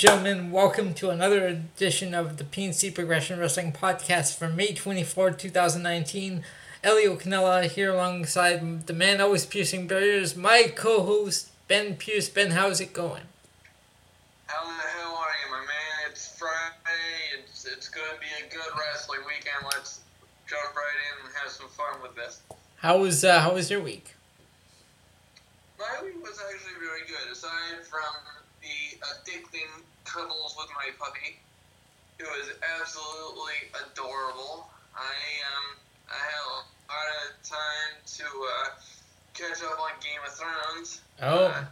Gentlemen, welcome to another edition of the PNC Progression Wrestling Podcast for May 24, 2019. Elio Canella here alongside the man always piercing barriers, my co host, Ben Pierce. Ben, how's it going? How the hell are you, my man? It's Friday. It's, it's going to be a good wrestling weekend. Let's jump right in and have some fun with this. How was, uh, how was your week? My week was actually very good. Aside from cuddles with my puppy, it was absolutely adorable. I um I had a lot of time to uh, catch up on Game of Thrones. Oh. Uh,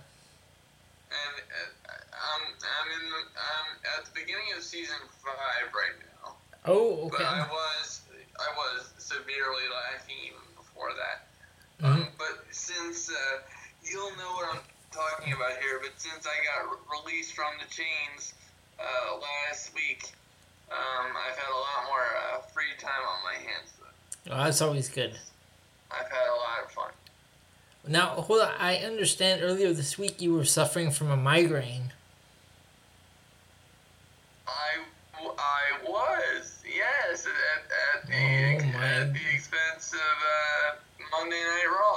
and uh, I'm I'm in the, I'm at the beginning of season five right now. Oh, But. I was I was severely lacking even before that. Mhm. Um, but since uh, you'll know what I'm talking about here, but since I got re- released from the chains uh, last week, um, I've had a lot more uh, free time on my hands. Oh, that's always good. I've had a lot of fun. Now, hold on. I understand earlier this week you were suffering from a migraine. I, I was yes at, at, the, Oh, at the expense of uh, Monday Night Raw.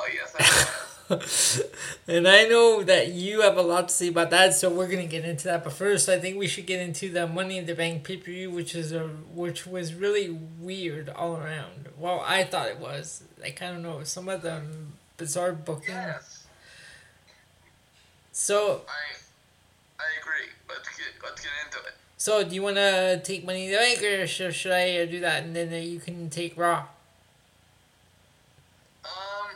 Yes, I was. and I know that you have a lot to say about that, so we're gonna get into that. But first, I think we should get into the Money in the Bank pay per view, which is a which was really weird all around. Well, I thought it was. Like I don't know, some of the bizarre booking. yes, So, I I agree. Let's get let's get into it. so do you want to take Money in the Bank, or should, should I do that, and then uh, you can take Raw? Um,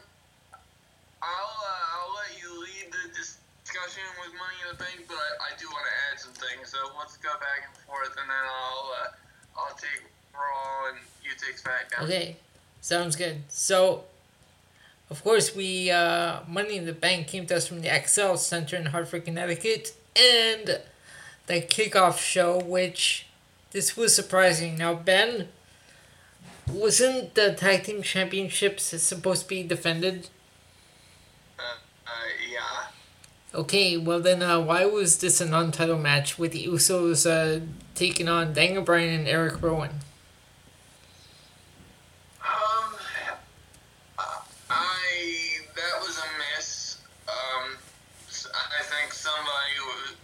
I'll uh, I'll let you lead the discussion with Money in the Bank, but I, I do want to add some things. So let's go back and forth, and then I'll uh, I'll take Raw and you take SmackDown. Okay, sounds good. So, of course, we uh, Money in the Bank came to us from the XL Center in Hartford, Connecticut, and the kickoff show, which this was surprising. Now, Ben, wasn't the tag team championships supposed to be defended? Uh, uh, yeah. Okay, well then, uh, why was this a non-title match with the Usos uh, taking on Daniel Bryan and Eric Rowan? Um, I that was a miss. Um, I think somebody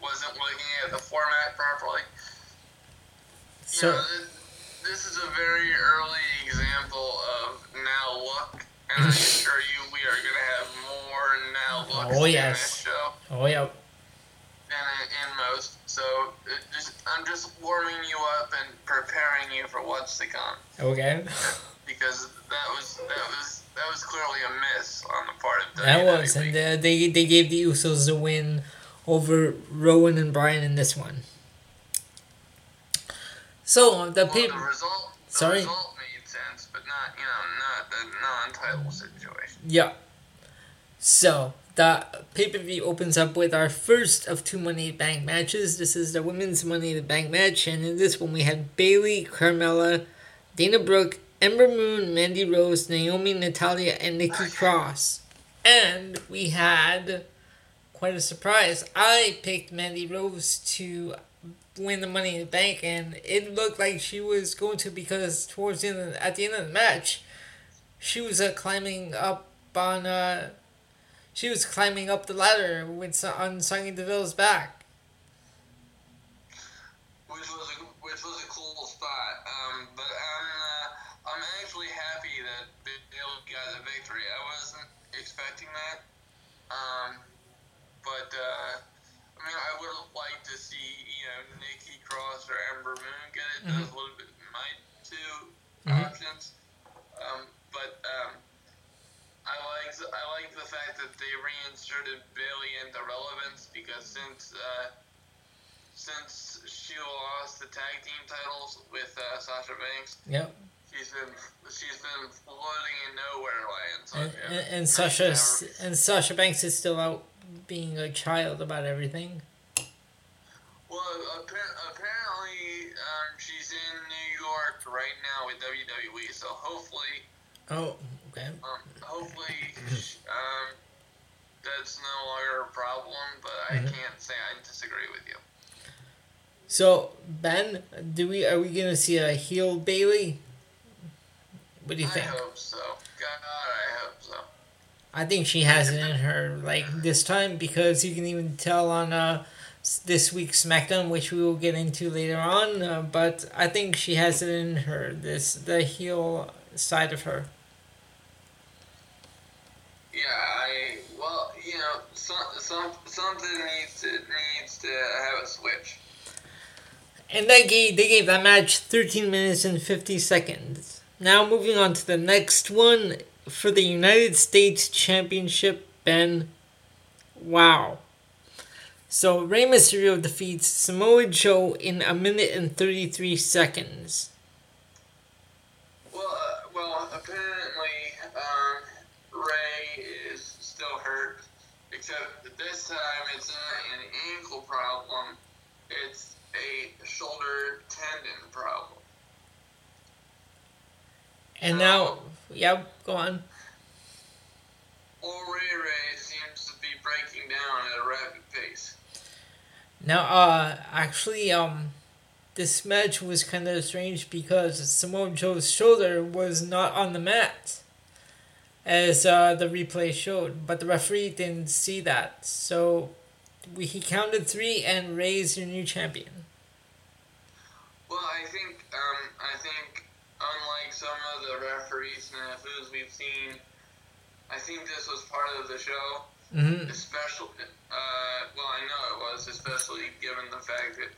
wasn't looking at the format properly. So. you know, this, is a very early example of now look, and I assure you we are going to have more now looks Oh, yes. show Oh yeah. And, in most. So just, I'm just warming you up and preparing you for what's to come Okay. because that was that was that was clearly a miss on the part of That was, and uh, they they gave the Usos the win over Rowan and Bryan in this one. So the well, people, the result, the Sorry? result made sense, but not you know not the non-title situation. yeah. So the pay per view opens up with our first of two Money in the Bank matches. This is the women's Money in the Bank match, and in this one we had Bayley, Carmella, Dana Brooke, Ember Moon, Mandy Rose, Naomi, Natalya, and Nikki Cross. And we had quite a surprise. I picked Mandy Rose to win the Money in the Bank, and it looked like she was going to because towards the end of, at the end of the match, she was uh, climbing up on uh, she was climbing up the ladder with on Sonya Deville's back. which was a which was a cool spot. Um, but I'm uh, I'm actually happy that Bayley got the victory. I wasn't expecting that. Um, but uh, I mean, I would have liked to see you know Nikki Cross or Ember Moon get it. Those Mhm. would have been my 2 Mhm. options. Um, but um, I like I like the fact that they reinserted Bayley into relevance because since uh, since she lost the tag team titles with uh, Sasha Banks, Yep. she's been she's been floating in nowhere land. So, And, yeah. and, and Sasha and Sasha Banks is still out being a child about everything. Well, appar- apparently um, she's in New York right now with WWE. So hopefully, Oh, okay. um, hopefully, um, that's no longer a problem. But I Mhm. can't say I disagree with you. So Ben, do we are we gonna see a heel Bayley? What do you think? I hope so. God, I hope so. I think she has it in her like this time because you can even tell on uh this week's SmackDown, which we will get into later on. Uh, but I think she has it in her this the heel side of her. Yeah, I well, you know, some, some something needs to needs to have a switch. And they gave they gave that match thirteen minutes and fifty seconds. Now moving on to the next one for the United States Championship. Ben, wow. So Rey Mysterio defeats Samoa Joe in a minute and thirty three seconds. Well, uh, well, apparently, except that this time it's not an ankle problem; it's a shoulder tendon problem. And now, yeah, go on. Old Rey Rey seems to be breaking down at a rapid pace. Now, uh, actually, um, this match was kind of strange because Samoa Joe's shoulder was not on the mat, as uh, the replay showed, but the referee didn't see that. So, we, he counted three and raised your new champion. Well, I think, um, I think, unlike some of the referee snafus we've seen, I think this was part of the show. hmm especially, uh, well, I know it was, especially given the fact that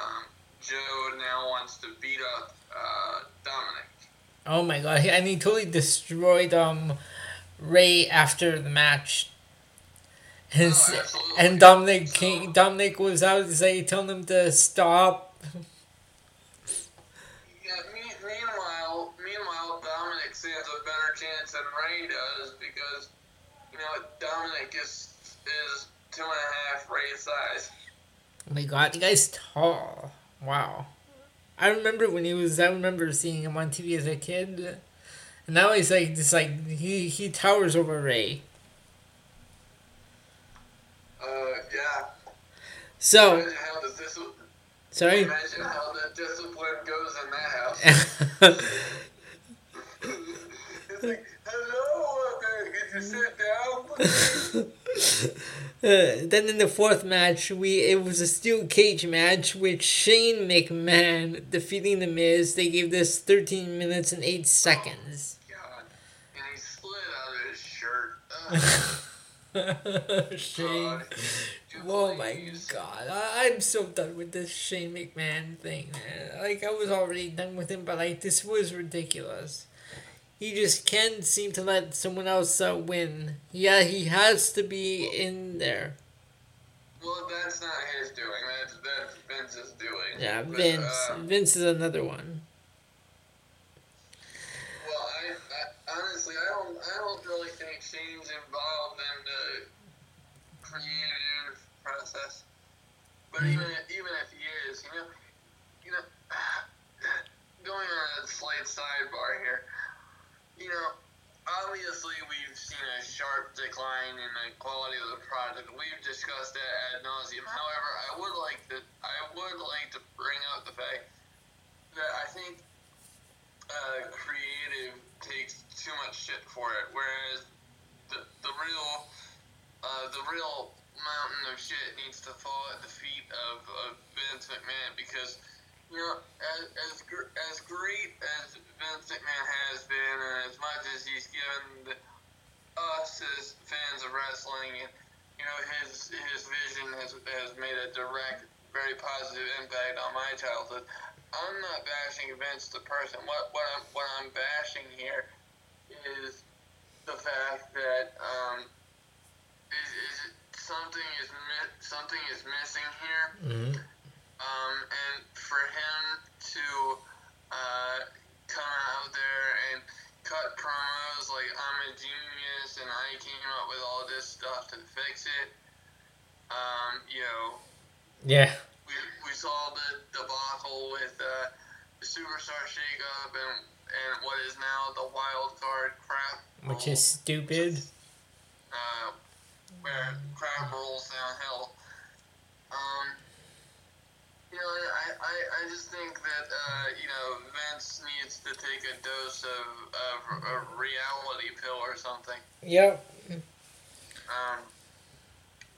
um, Joe now wants to beat up uh, Dominik. Oh my god, and he totally destroyed um Rey after the match. And, Oh, and Dominik So- came, Dominik was out to say telling him to stop. Yeah, me, meanwhile, meanwhile, Dominik stands a better chance than Rey does because, you know, Dominik is is two and a half Rey size. Oh my god, the guy's tall. Wow. I remember when he was I remember seeing him on TV as a kid. And now he's like just like he he towers over Rey. Uh, yeah. So Imagine how the dis- sorry. Imagine how the discipline goes in that house. It's like, hello, could you sit down? Uh, then in the fourth match, we it was a steel cage match with Shane McMahon defeating the Miz. They gave this thirteen minutes and eight seconds. God. And he slid out of his shirt. Shane, God. oh my god, I, I'm so done with this Shane McMahon thing, man. Like I was already done with him, but like this was ridiculous. He just can't seem to let someone else uh, win. Yeah, he has to be in there. Well, that's not his doing. That's, that's Vince's doing. Yeah, But, Vince. uh, Vince is another one. Well, I, I honestly, I don't, I don't really think Shane's involved in the creative process. But Mhm. even, even if he is, you know, you know, going on a slight sidebar here, you know, obviously we've seen a sharp decline in the quality of the product. We've discussed that ad nauseum. However, I would like to, I would like to bring out the fact that I think uh, creative takes too much shit for it, whereas the the real uh, the real mountain of shit needs to fall at the feet of, of Vince McMahon because you know as as, as great as Vince McMahon has been, and as much as he's given us as fans of wrestling, and you know his his vision has has made a direct, very positive impact on my childhood. I'm not bashing Vince the person. What what I'm what I'm bashing here is the fact that um is, is something is mi- something is missing here. Mm-hmm. Um, and for him to uh, come out there and cut promos like I'm a genius and I came up with all this stuff to fix it. Um, you know, Yeah. we, we saw the debacle with uh, the superstar shakeup and and what is now the wild card crap. Which is stupid. uh, where crap rolls downhill. Um, you know, I, I, I just think that, uh, you know, Vince needs to take a dose of, of a reality pill or something. Yep. Um,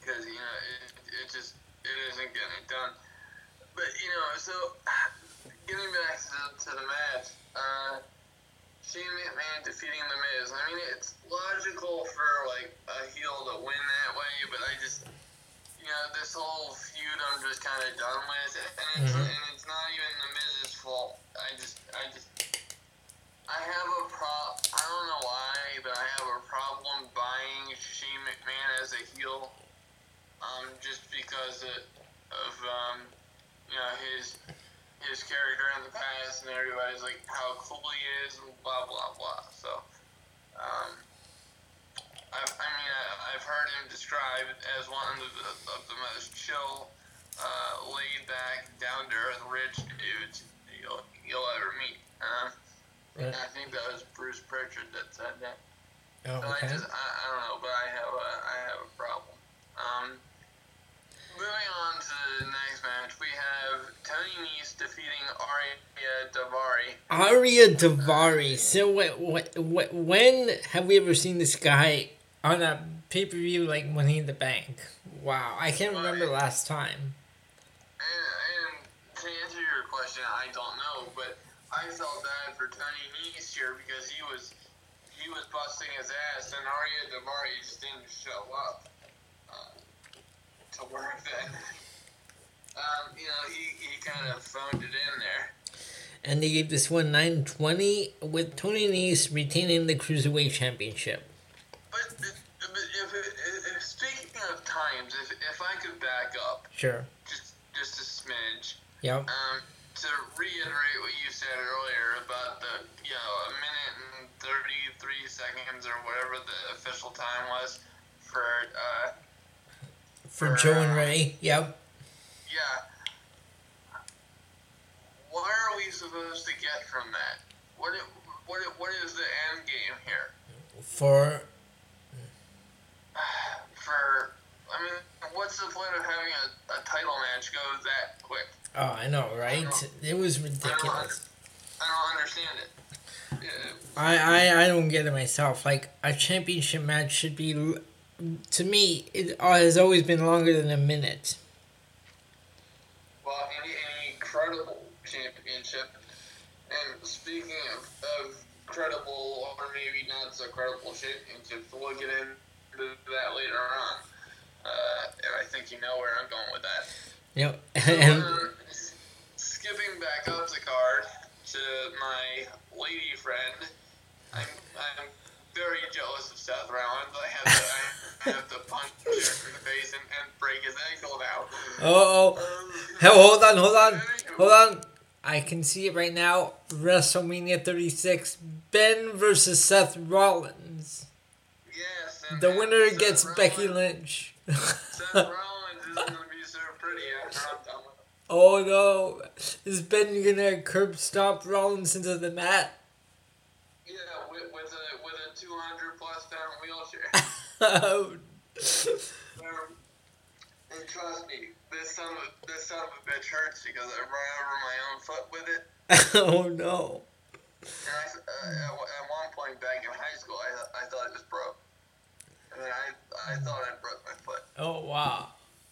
because, you know, it, it just, it isn't getting it done. But, you know, so, getting back to, to the match, uh, Shane McMahon defeating The Miz. I mean, it's logical for, like, a heel to win that way, but I just, you know this whole feud I'm just kind of done with, and it's, Mhm. and it's not even The Miz's fault. I just I just I have a pro. I don't know why, but I have a problem buying Shane McMahon as a heel. Um, just because of, of um, you know his his character in the past, and everybody's like how cool he is, and blah blah blah. So, um, I've, I mean, I, I've heard him described as one of the, of the most chill, uh, laid back, down to earth, rich dudes you'll you'll ever meet. Uh, Right. I think that was Bruce Pritchard that said that. Oh, So I okay. just, I, I don't know, but I have a, I have a problem. Um, moving on to the next match, we have Tony Nese defeating Ariya Daivari. Ariya Daivari. So what, what, what, when have we ever seen this guy on a pay per view like Money in the Bank? Wow, I can't remember last time. And, and to answer your question, I don't know, but I felt bad for Tony Nese here because he was, he was busting his ass, and Ariya Daivari just didn't show up uh, to work then. Um, you know, he, he kind of phoned it in there. And they gave this one 920 with Tony Nese retaining the Cruiserweight Championship. But, but if I could back up Sure. just just a smidge, Yep. um, to reiterate what you said earlier about the you know a minute and thirty three seconds or whatever the official time was for uh, For for, Joe and uh, Rey. Yep. yeah. What are we supposed to get from that? What it, what it, what is the end game here? For For I mean, what's the point of having a, a title match go that quick? oh, I know, right? It was ridiculous. I don't understand it. Yeah, I, I, I don't get it myself. Like a championship match should be, to me, it uh, has always been longer than a minute. well, any, any credible championship, and speaking of, of credible or maybe not so credible championships, we'll get into that later on. Uh, and I think you know where I'm going with that. Yep. And um, skipping back up the card to my lady friend, I'm, I'm very jealous of Seth Rollins. I have to, I have to punch him in the face and, and break his ankle now. oh, oh, Um, Hey, hold on, hold on, hold on. I can see it right now. WrestleMania 36, Ben versus Seth Rollins. Yes, and The winner Seth gets Rollins- Becky Lynch. Seth Rollins isn't to be so pretty after I'm done with him. oh no, is Ben gonna curb stop Rollins into the mat? Yeah, with, with a with a 200 plus pound wheelchair. oh Um, and trust me, this son of this son of a bitch hurts because I run over my own foot with it. oh, no. And I, uh, at, one point back in high school, I, I thought it was broke. And then I I thought I broke. Oh wow.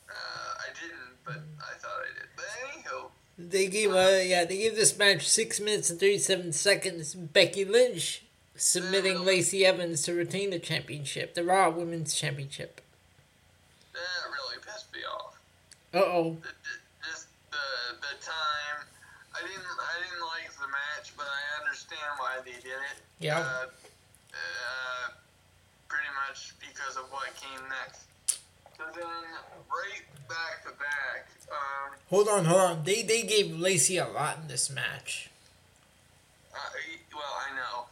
Uh, I didn't, but I thought I did. But anywho, They gave uh yeah they gave this match six minutes and thirty seven seconds. Becky Lynch submitting Lacey Evans to retain the championship, the Raw Women's Championship. that really pissed me off. Uh oh. The- the- Just the the time. I didn't I didn't like the match, but I understand why they did it. Yeah. Uh, uh, pretty much because of what came next. So then, right back to back, um, Hold on, hold on. They they gave Lacey a lot in this match. uh, well, I know.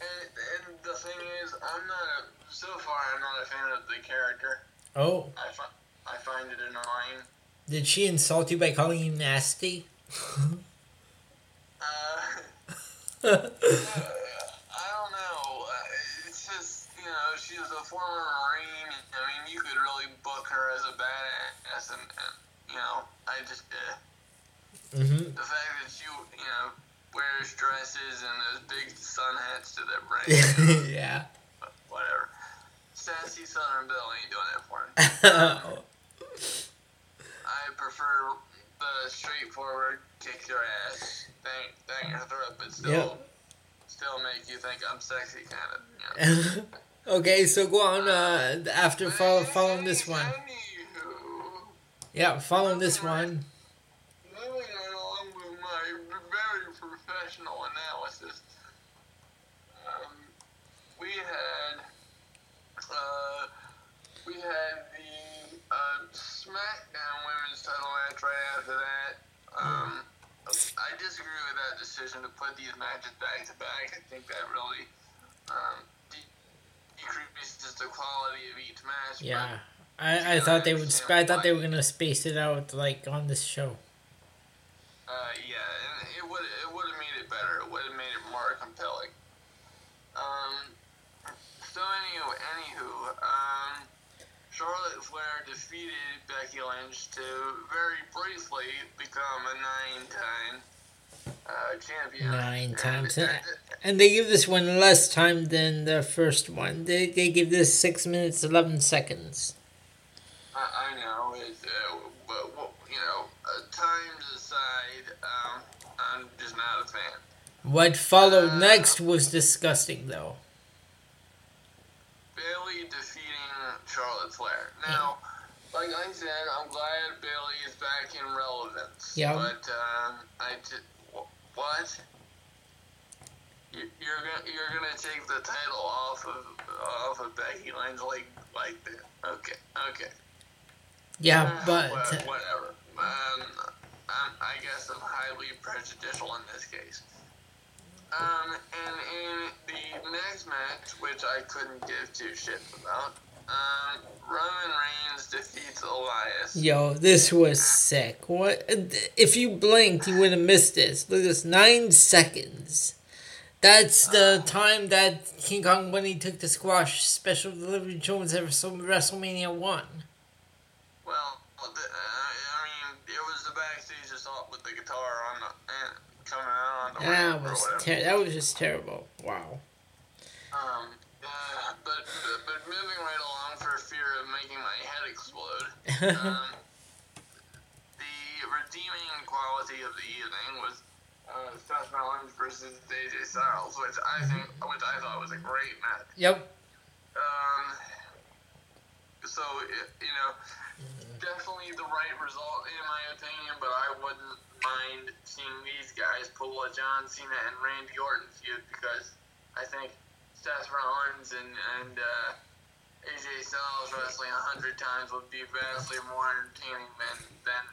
And, and the thing is, I'm not a, so far, I'm not a fan of the character. Oh, I, fi- I find it annoying. did she insult you by calling you nasty? Uh, uh, I don't know. Uh, It's just, you know, she was a former Marine. I mean, her as a badass, and, and you know, I just, uh, mm-hmm. the fact that you, you know, wears dresses and those big sun hats to their brain. yeah. Whatever. Sassy Southern Belle ain't doing it for me. I prefer the straightforward kick your ass, bang, bang your throat, but still, Yep. still make you think I'm sexy, kind of. You know. okay, so go on uh, after follow, following this one. Yeah, following this one. moving along with my very professional analysis, um, we had uh, we had the uh, SmackDown Women's Title match right after that. Um, I disagree with that decision to put these matches back to back. I think that really um, decreases the quality of each match. Yeah. I, I thought they would. sp- I thought they were gonna space it out like on this show. Uh, yeah, and it would it would have made it better. It would have made it more compelling. Um, so anywho, anywho, um, Charlotte Flair defeated Becky Lynch to very briefly become a nine-time uh, champion. Nine times. and- And they give this one less time than the first one. They they give this six minutes eleven seconds. I, I know, it, uh, but well, you know, uh, times aside, um, I'm just not a fan. What followed Uh, next was disgusting, though. Bayley defeating Charlotte Flair. Now, like I said, I'm glad Bayley is back in relevance. Yeah. But um, I just what? You- You're gonna you're gonna take the title off of off of Becky Lynch like like that? Okay, okay. Yeah, Uh, but wha- whatever. Um, I'm, I guess I'm highly prejudicial in this case. Um, and in the next match, which I couldn't give two shits about, um, Roman Reigns defeats Elias. yo, this was sick. What if you blinked, you would have missed this? Look at this, nine seconds. That's the time that King Kong he took the squash special delivery Jones at Wrestle- WrestleMania one. Well, the, uh, I mean, it was the backstage assault with the guitar on the coming out on the That was ter- that was just terrible. Wow. Um, uh, but, but but moving right along for fear of making my head explode. Um, the redeeming quality of the evening was uh, Seth Rollins versus AJ Styles, which I think, which I thought was a great match. yep. Um, so you know, definitely the right result in my opinion, but I wouldn't mind seeing these guys pull a John Cena and Randy Orton feud because I think Seth Rollins and and uh, AJ Styles wrestling a hundred times would be vastly more entertaining than than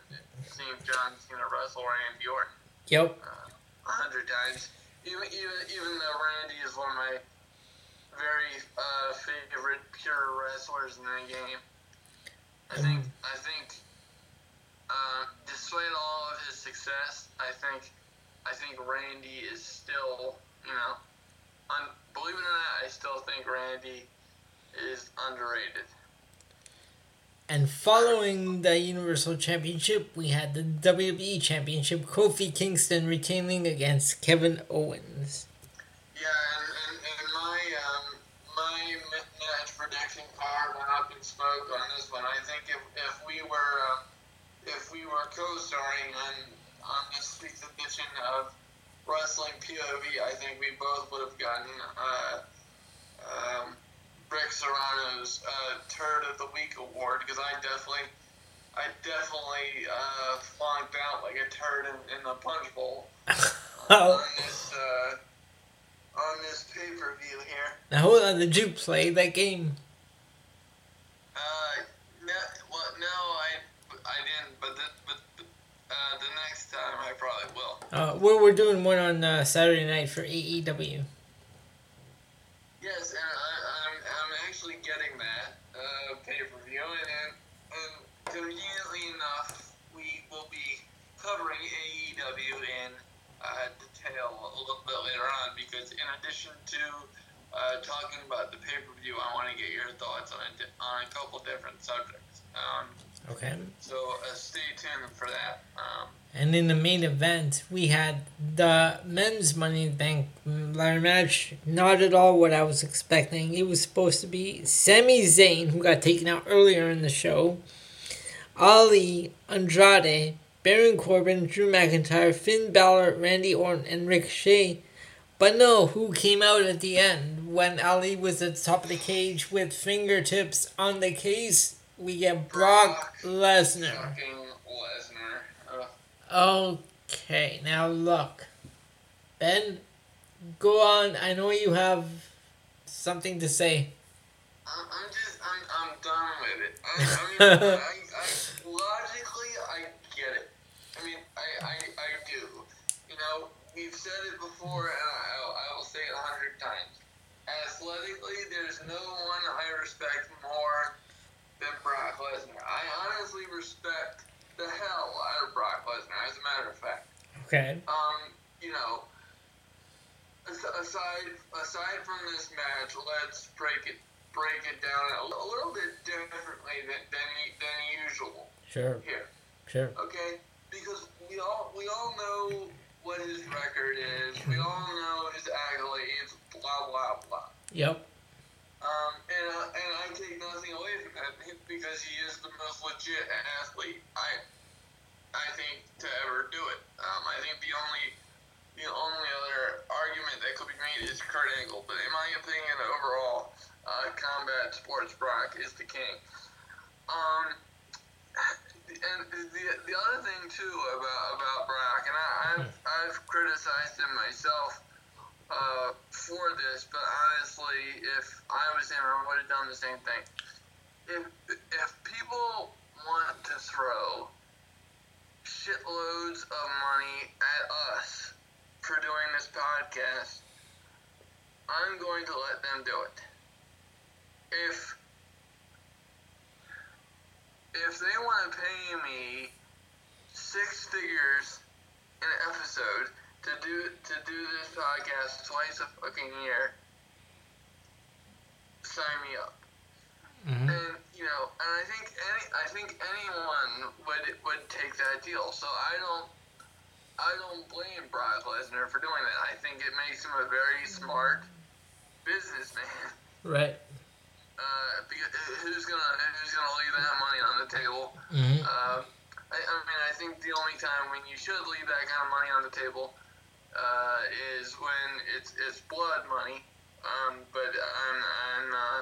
seeing John Cena wrestle Randy Orton Yep. a hundred times. Even even even though Randy is one of my very uh, favorite pure wrestlers in the game, I think I think uh, despite all of his success, I think I think Randy is still you know, un- believe it or not, I still think Randy is underrated. And following the Universal Championship, we had the WWE Championship, Kofi Kingston retaining against Kevin Owens. Yeah, and, and, and my um, my match prediction card went up in smoke on this one. I think if, if we were uh, if we were co-starring on on this week's edition of Wrestling POV, I think we both would have gotten uh, um, Rick Serrano's uh, Turd of the Week award because I definitely I definitely uh, flunked out like a turd in, in the punch bowl Oh, on this uh, on this pay per view here. now hold on, did you play that game? Uh, no, well, no, I I didn't, but the, but uh, the next time I probably will. Uh, we're, we're doing one on uh, Saturday night for AEW. Yes, and I, I'm I'm actually getting that uh, pay per view, and, and and conveniently enough, we will be covering AEW in uh, detail a little bit later on because in addition to uh, talking about the pay per view, I want to get your thoughts on a, di- on a couple different subjects. Um, Okay. so uh, stay tuned for that. Um, And in the main event, we had the men's Money in the Bank ladder match. Not at all what I was expecting. It was supposed to be Sami Zayn, who got taken out earlier in the show, Ali, Andrade, Baron Corbin, Drew McIntyre, Finn Balor, Randy Orton, and Rick Ricochet. But no, who came out at the end when Ali was at the top of the cage with fingertips on the case? We get Brock Lesnar. Lesnar. Okay, now look. Ben, go on. I know you have something to say. I'm, I'm just, I'm, I'm done with it. I, I mean, I, I, logically, I get it. I mean, I, I, I do. You we've said it before, and I, I'll- say it a hundred times. Athletically, there's no one I respect more than Brock Lesnar. I honestly respect the hell out of Brock Lesnar, as a matter of fact. Okay. Um, you know, aside aside from this match, let's break it break it down a, a little bit differently than than, than usual Sure. here. Sure. Okay, because we all we all know what his record is. We all know his accolades. Blah blah blah. Yep. Um, and uh, and I take nothing away from that because he is the most legit athlete I I think to ever do it. Um, I think the only the only other argument that could be made is Kurt Angle, but in my opinion, overall, uh, combat sports Brock is the king. Um, and the the other thing too about about Brock, and I, I've I've criticized him myself uh, for this, but honestly, if I was him, I would have done the same thing. If if people want to throw shitloads of money at us for doing this podcast, I'm going to let them do it. If if they want to pay me six figures an episode to do to do this podcast twice a fucking year, sign me up. hmm And you know, and I think any I think anyone would would take that deal. So I don't I don't blame Brock Lesnar for doing that. I think it makes him a very smart businessman. Right. Uh, who's gonna who's gonna leave that money on the table? hmm Um, I, I mean, I think the only time when you should leave that kind of money on the table uh, is when it's it's blood money. Um, but I'm I'm, uh,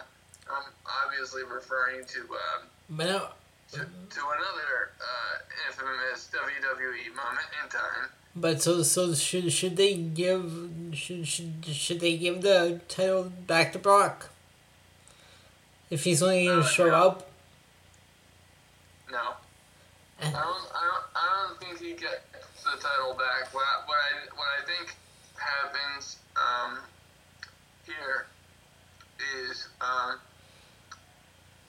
I'm obviously referring to um, But to, to another uh, infamous WWE moment in time. but so so should should they give should should should they give the title back to Brock? If he's only gonna Uh, show no. up. No, I don't I don't I don't think he gets the title back. What I, what I what I think happens um, here is um,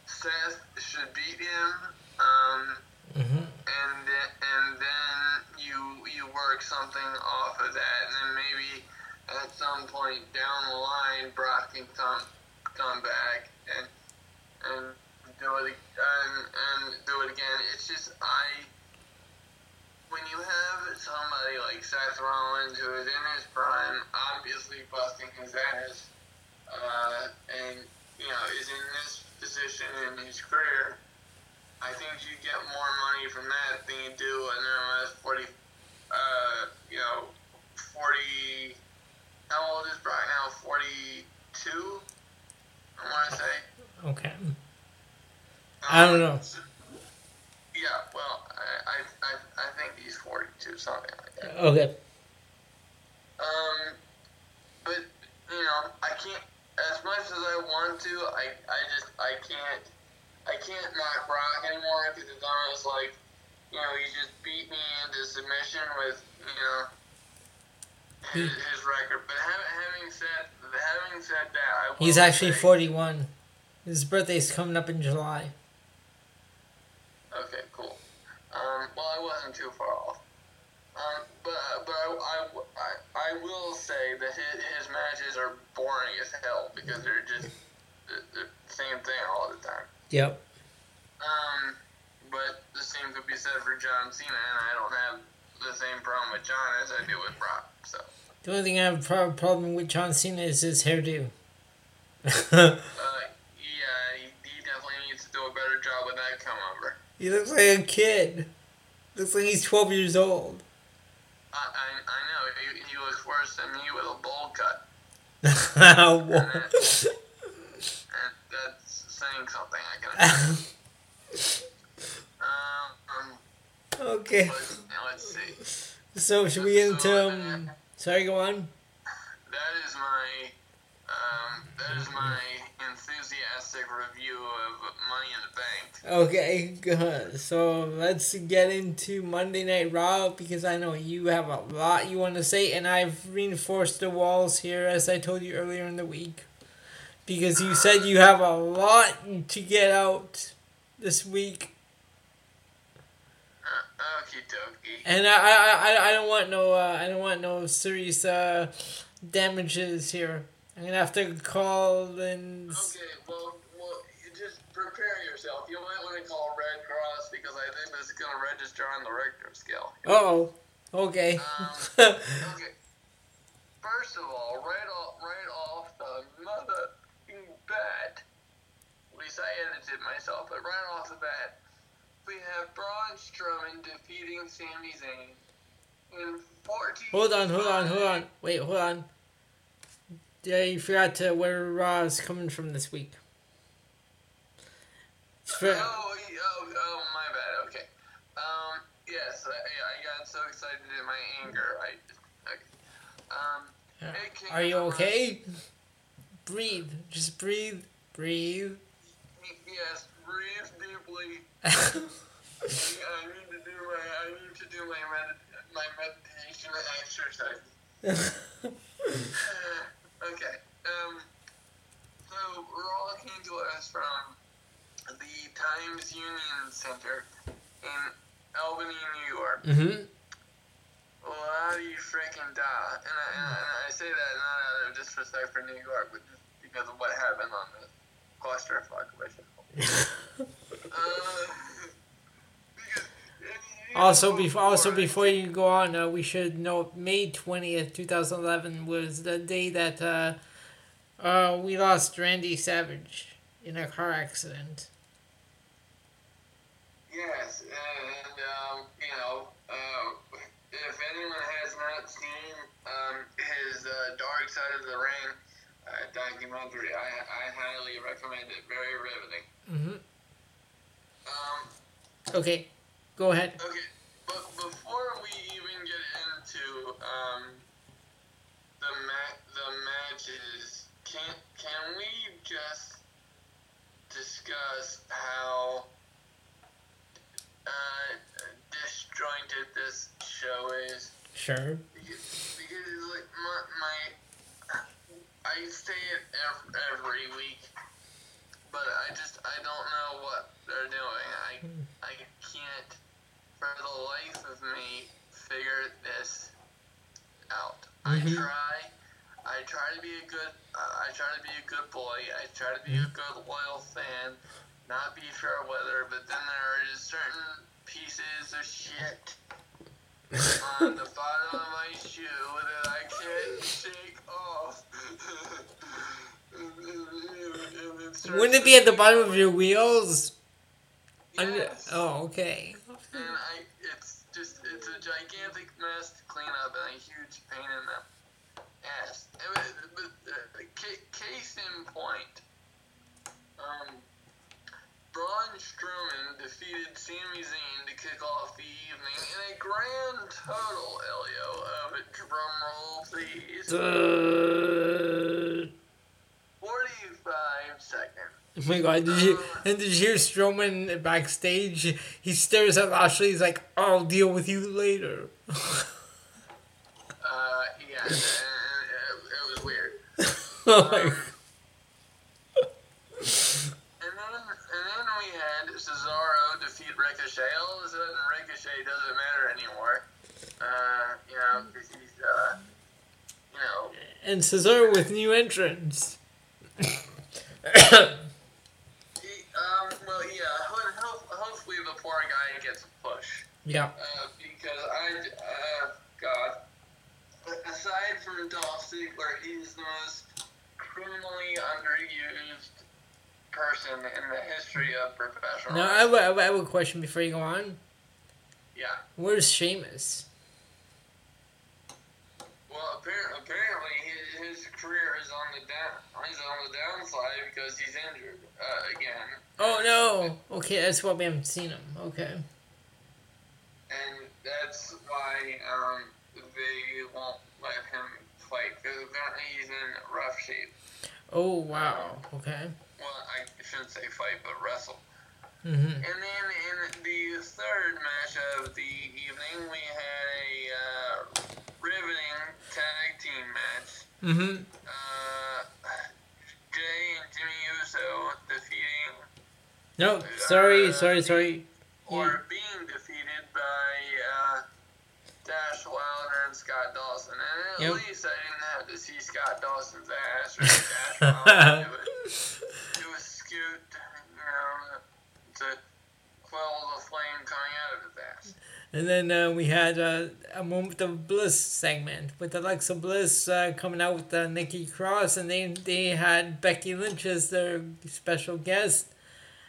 Seth should beat him. Um, Mhm. and then, and then you you work something off of that, and then maybe at some point down the line, Brock can come come back and and do it and, and do it again. It's just I when you have somebody like Seth Rollins who is in his prime, obviously busting his ass, uh, and you know is in this position in his career. I think you get more money from that than you do in MLS 40, uh, you know, 40, how old is Brock now? 42, I want to say. Okay. I don't know. Um, so- yeah, well, I, I, I, I think he's 42, something like that. Okay. Um, but, you know, I can't, as much as I want to, I, I just, I can't, I can't knock Brock anymore because it's almost like, you know, he just beat me into submission with, you know, his, his record. But having, having said, having said that, I He's actually say- forty one. His birthday's coming up in July. Okay, cool. Um, well, I wasn't too far off. Um, but but I, I, I, I will say that his, his matches are boring as hell because they're just the, the same thing all the time. Yep. Um, but the same could be said for John Cena, and I don't have the same problem with John as I do with Brock. So. The only thing I have a problem with John Cena is his hairdo. Uh, do a better job with that come over. he looks like a kid. Looks like he's 12 years old. I, I, I know, he, he looks worse than me with a bowl cut. And that's saying something, I can Um, okay. let's, let's see. So, should we get into. Um, sorry, go on. That is my, um, that is my enthusiastic review of Money in the Bank. Okay, good. So, let's get into Monday Night Raw because I know you have a lot you want to say, and I've reinforced the walls here as I told you earlier in the week. Because you said you have a lot to get out this week. Uh, okie dokie. And I, I, I, I don't want no uh, I don't want no serious uh, damages here. I'm gonna have to call and Okay, well, well, you just prepare yourself. You might want to call Red Cross because I think this is going to register on the Richter scale. oh, okay. Um, okay. First of all, right off, right off the mother bat, at least I edited myself, but right off the bat, we have Braun Strowman defeating Sami Zayn in 14. hold on, hold on, hold on. Wait, hold on. Yeah, you forgot to where Raw is coming from this week. For- Oh, oh, oh, my bad. Okay. Um, yes, I, I got so excited in my anger. I, okay. Um, came Are you okay? Breathe. Just breathe. Breathe. Yes, breathe deeply. I need to do my, I need to do my med, my meditation exercise. okay. Um, so Raw came to us from the Times Union Center in Albany, New York. mm-hmm. Do you freaking die? And I, and, I, and I say that not out of disrespect for New York, but just because of what happened on the clusterfuck mission. Uh, because, and you Also, before also before- before you go on, uh, we should note May twentieth, two thousand eleven, was the day that uh, uh, we lost Randy Savage in a car accident. Yes, and um, you know, uh, if anyone has not seen um, his uh, Dark Side of the Ring uh, documentary, I, I highly recommend it. Very riveting. Mm-hmm. Um, Okay, go ahead. okay, but before we even get into um, the ma- the matches, can can we just discuss how uh, disjointed this show is? Sure. Because, because it's like my, my I say it every, every week, but I just I don't know what they're doing. I I can't for the life of me figure this out. I Mhm. try. I try to be a good. Uh, I try to be a good boy. I try to be a good loyal fan, not be fair weather. But then there are just certain pieces of shit on the bottom of my shoe that I can't shake off. Wouldn't it be at the bottom of your wheels? Yes. oh, okay. And I, it's just, it's a gigantic mess to clean up and a huge pain in the ass. And, but, but, uh, ca- case point, um, Braun Strowman defeated Sami Zayn to kick off the evening in a grand total, Elio, of it. Drum roll, please. Uh, 45 seconds. oh my god, did you and did you hear Strowman backstage? He stares at Lashley, he's like, I'll deal with you later. Uh, yeah, and it, it was weird. oh my Um, Ricochet. All of a sudden, Ricochet doesn't matter anymore. Uh, you know, because he's, uh, you know. And Cesaro with new entrance. he, um, well, yeah. Ho- hopefully, the poor guy gets a push. Yeah. Uh, because I, uh, God, aside from Dolph Ziggler, he's the most criminally underused person in the history of professional. Now, I have, have a question before you go on. Yeah. Where's Sheamus? Well, apparently, apparently his, his career is on the down. He's on the downside because he's injured uh, again. Oh no. Okay, that's why we haven't seen him. Okay. and that's why um, they won't let him fight because apparently he's in rough shape. Oh wow. Okay. Well, I shouldn't say fight, but wrestle. Mhm. And then in the third match of the evening, we had a uh, riveting tag team match. Mhm. Uh, Jey and Jimmy Uso defeating No. Sorry. Sorry. Sorry. or being defeated by uh, Dash Wilder and Scott Dawson. And at Yep. least I didn't have to see Scott Dawson's ass or Dash Wilder do it. It was Scoot, you know, to quell the flame coming out of his ass. And then uh, we had uh, a moment of bliss segment with Alexa Bliss uh, coming out with uh, Nikki Cross, and they they had Becky Lynch as their special guest,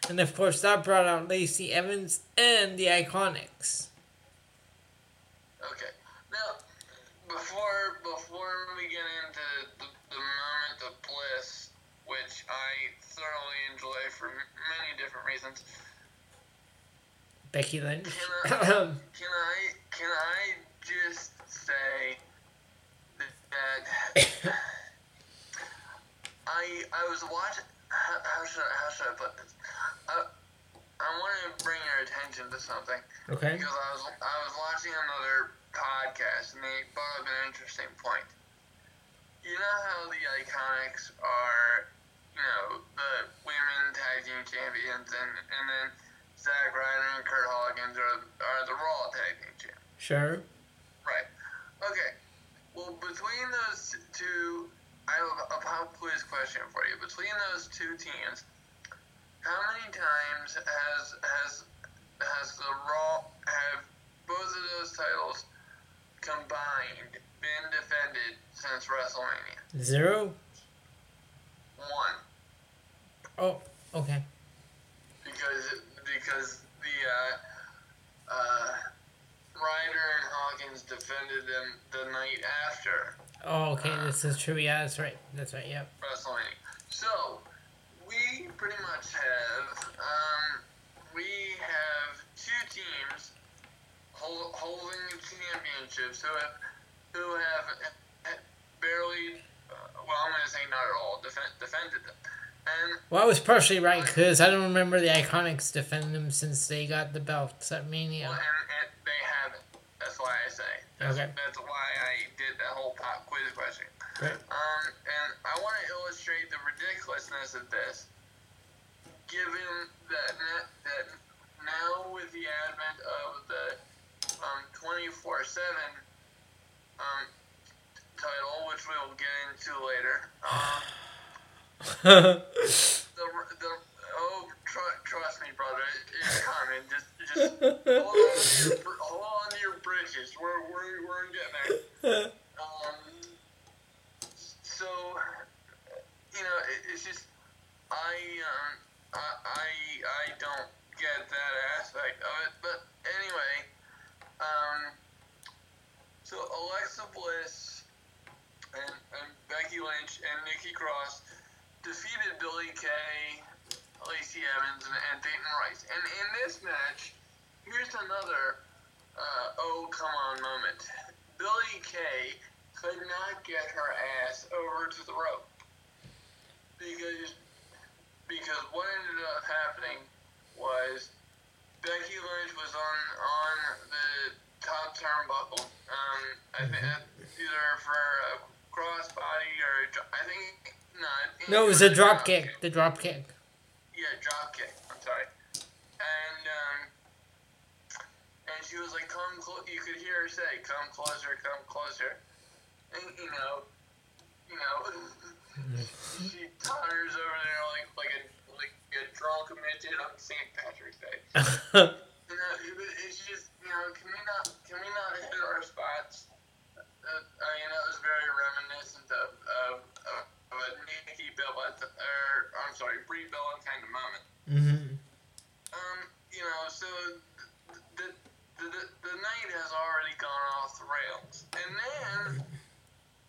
and of course that brought out Lacey Evans and the Iconics. Okay. Now, before before we get into the, the moment of bliss, which I thoroughly enjoy for many different reasons, Becky Lynch. can I um, can I can I just say that I I was watching. How, how should I, how should I put this? I, I want to bring your attention to something. okay. Because I was I was watching another podcast and they brought up an interesting point. You know how the Iconics are, you know, the women tag team champions, and and then Zack Ryder and Kurt Hawkins are are the Raw tag team champions. Sure. Right. Okay. Well, between those two, I have a pop quiz question for you. Between those two teams, how many times has has has the Raw have both of those titles combined been defended since WrestleMania? Zero. One, Oh. Okay. because because the uh, uh, Ryder and Hawkins defended them the night after. Oh, okay. This is true. Yeah, that's right. That's right. Yep. WrestleMania. So we pretty much have um, we have two teams hold, holding the championships who have who have uh, barely uh, well I'm gonna say not at all defend, defended them Well, I was partially right because I don't remember the Iconics defending them since they got the belts at well, Mania. and, and they haven't. That's why I say. That's, Okay. that's why I did that whole pop quiz question. Great. Um, and I want to illustrate the ridiculousness of this, given that na- that now with the advent of the um, 24/7 um, title, which we will get into later, um, the the oh tr- trust me, brother, it, it's coming. Just just hold on your hold on to your britches. We're we're we're getting there. Um, so, you know, it, it's just I um I, I I don't get that aspect of it, but anyway, um, so Alexa Bliss and, and Becky Lynch and Nikki Cross defeated Billie Kay, Lacey Evans, and, and Peyton Royce, and in this match, here's another uh, oh come on moment. Billie Kay could not get her ass over to the rope because because what ended up happening was Becky Lynch was on on the top turnbuckle. Um, I think either for a crossbody or a I think no. No, it was a drop kick. The drop kick. yeah, drop kick. I'm sorry. And um, and she was like, "Come close." You could hear her say, "Come closer, come closer." And you know, you know, she totters over there like like a like a drunk midget on St. Patrick's Day. You know, it- it's just you know, can we not can we not hit our spots? Uh, I mean, that was very reminiscent of of, of, of a Nikki I'm sorry, Brie Bella kind of moment. Mm-hmm. Um, you know, so the, the, the, the night has already gone off the rails. And then,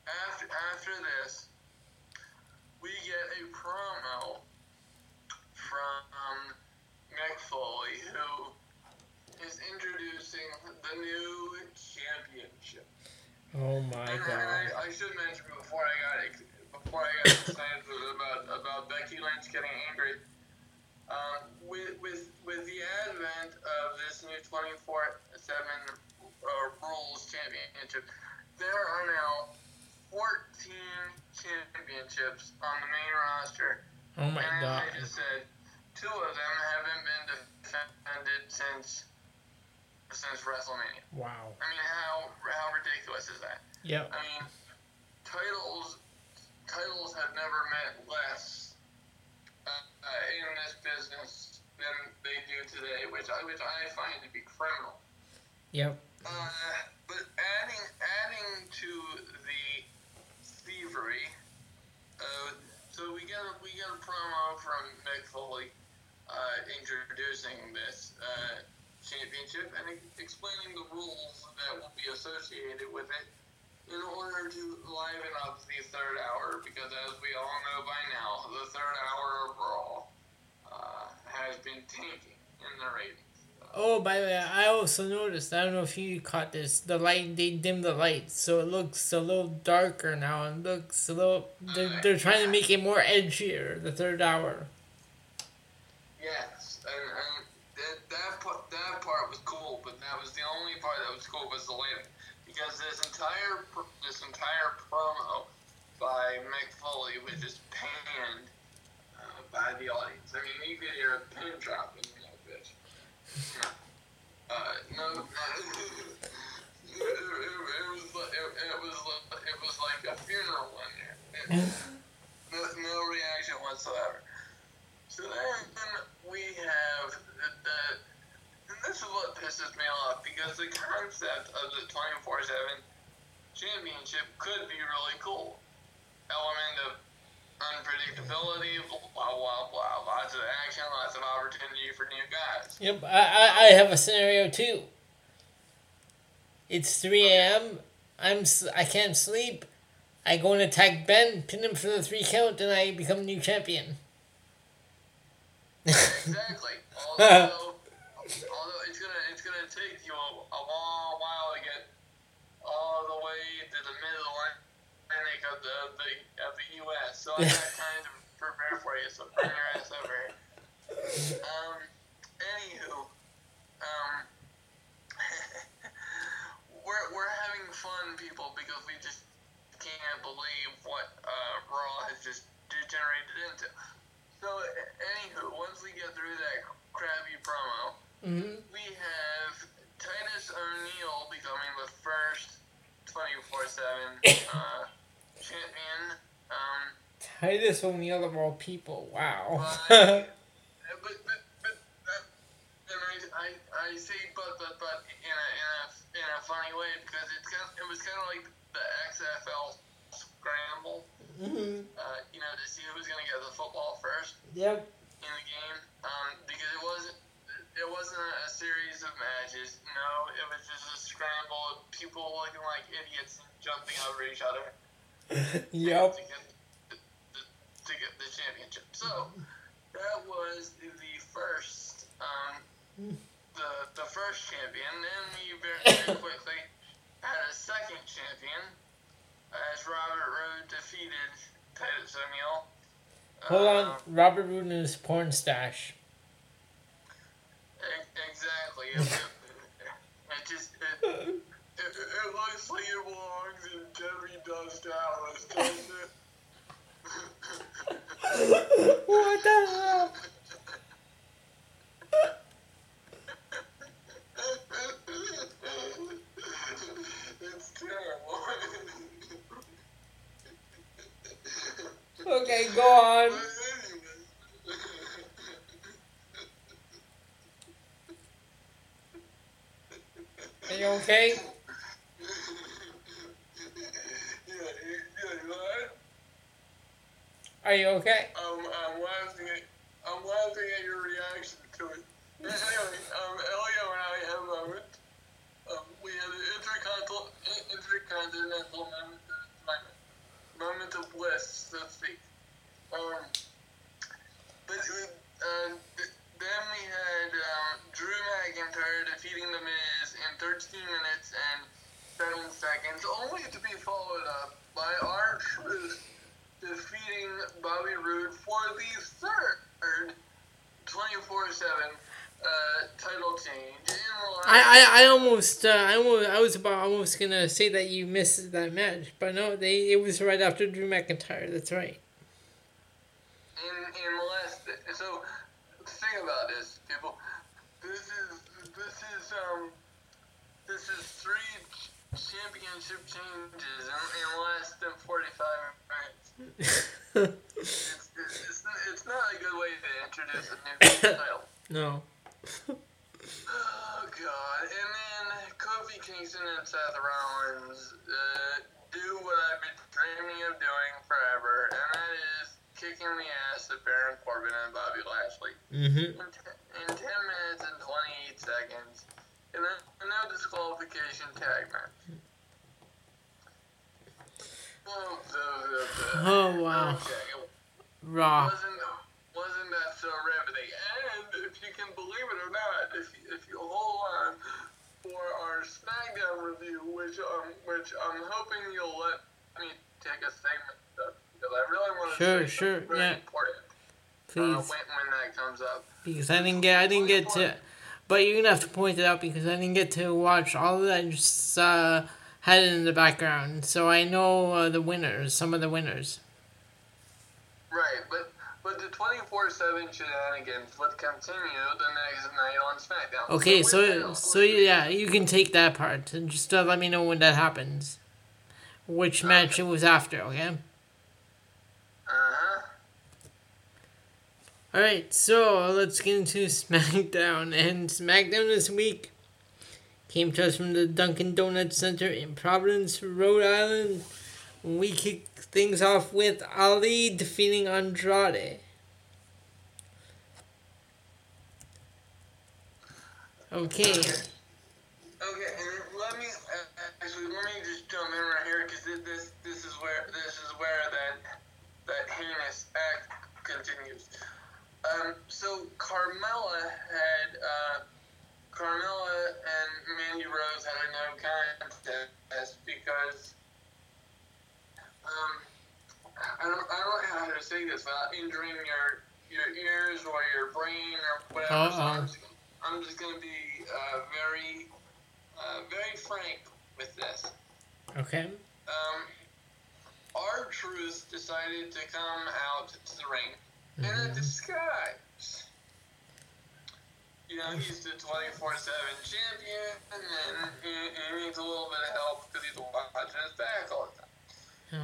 after, after this, we get a promo from Mick Foley, who is introducing the new championship. Oh my And, and god. I, I should mention before I got ex- before I got excited about about Becky Lynch getting angry. Um, with with with the advent of this new 24/7 uh, rules championship, there are now 14 championships on the main roster, Oh my and god. as I just said, two of them haven't been defended since since WrestleMania. Wow. I mean, how how ridiculous is that? Yep. I mean, titles titles have never meant less uh, uh, in this business than they do today, which I which I find to be criminal. Yep. Uh, but adding adding to the thievery, uh, so we get a, we get a promo from Mick Foley uh, introducing this uh, championship and e- explaining the rules that will be associated with it in order to liven up the third hour, because as we all know by now, the third hour of Raw uh, has been tanking in the ratings. Oh, by the way, I also noticed. I don't know if you caught this. The light they dim the light, so it looks a little darker now. It looks a little. They're, they're trying to make it more edgier. The third hour. Yes, and, and that that part, that part was cool, but that was the only part that was cool was the lighting, because this entire this entire promo by Mick Foley was just panned uh, by the audience. I mean, you could hear a pin drop in that bitch. Uh, no, it, it, was li- it, it was li- it was like a funeral. It- no, no reaction whatsoever. So then we have the, the and this is what pisses me off because the concept of the 24 7 championship could be really cool. Element of unpredictability, blah, blah, blah. Lots of action, lots of opportunity for new guys. Yep. I, I, I have a scenario too. It's three a.m. I'm I can't sleep. I go and attack Ben, pin him for the three count, and I become new champion. Exactly. Although, So I got time to prepare for you. So bring your ass over. Um. Anywho, um. we're we're having fun, people, because we just can't believe what uh, Raw has just degenerated into. So, anywho, once we get through that crappy promo, Mm-hmm. we have Titus O'Neil becoming the first 24 7 uh, champion. Um, Titus O'Neil of all people. Wow. but, but, but, but uh, and I, I, I say but, but, but in a, in a, in a funny way because it's kind of, it was kind of like the XFL scramble, mm-hmm. uh, you know, to see who's going to get the football first. Yep. in the game um, because it wasn't it wasn't a series of matches. No, it was just a scramble of people looking like idiots and jumping over each other Yep. to get the, the, to get the championship. So that was the first um, the the first champion. Then we very, very quickly had a second champion as Robert Roode defeated Titus O'Neil. Hold on. Um, Robert Roode and his porn stash. Exactly. It, it, it just it, it, it looks like it belongs in Debbie Does Dallas, doesn't it? what the hell? it's terrible. Okay, go on. Are you okay? Are you okay? Um, I'm laughing at, I'm laughing at your reaction to it. Anyway, um, Elio and I have a moment. Um, we had an intercontinental, intercontinental moment, moment of bliss, so to speak. Um, but uh, then we had um, Drew McIntyre defeating The Miz in 13 minutes and 7 seconds, only to be followed up by R-Truth defeating Bobby Roode for the third 24 7 uh, title change in the last I, I, I almost uh, I almost I was about almost gonna say that you missed that match, but no, they it was right after Drew McIntyre. That's right. in in the last so think about this people this is this is um this is three ch- championship changes in, in less than 45 minutes it's, it's, it's, it's not a good way to introduce a new title no. Oh god and then Kofi Kingston and Seth Rollins uh, do what I've been dreaming of doing forever and that is kicking the ass of Baron Corbin and Bobby Lashley Mm-hmm. in, t- in 10 minutes and 28 seconds and a no disqualification tag match. Oh, Oh wow. Okay. Raw. Wasn't, that so riveting? And if you can believe it or not, if you, if you hold on for our SmackDown review, which um, which I'm hoping you'll let me take a segment of, because I really want to Sure, say sure, very yeah. important uh, Please. when, when that comes up. Because I didn't get I didn't get to but you're gonna have to point it out because I didn't get to watch all of that. I just uh, had it in the background, so I know uh, the winners, some of the winners. Right, but but the twenty four seven shenanigans would continue the next night on SmackDown. Okay, with so so yeah, you can take that part and just uh, let me know when that happens, which match it was after. Okay. Uh-huh. All right, so let's get into SmackDown. And SmackDown this week came to us from the Dunkin' Donuts Center in Providence, Rhode Island. We kick things off with Ali defeating Andrade. Okay. Okay, and let me actually let me just jump in right here because this this is where this is where that that heinous act continues. Um, so Carmella had uh, Carmella and Mandy Rose had a no contest because um, I don't I don't know how to say this without injuring your your ears or your brain or whatever. So Uh-uh. I'm, just, I'm just gonna be uh, very uh, very frank with this. Okay. Um, R-Truth decided to come out to the ring in a Mhm. disguise. You know, he's the 24 7 champion, and he, he needs a little bit of help because he's watching his back all the time.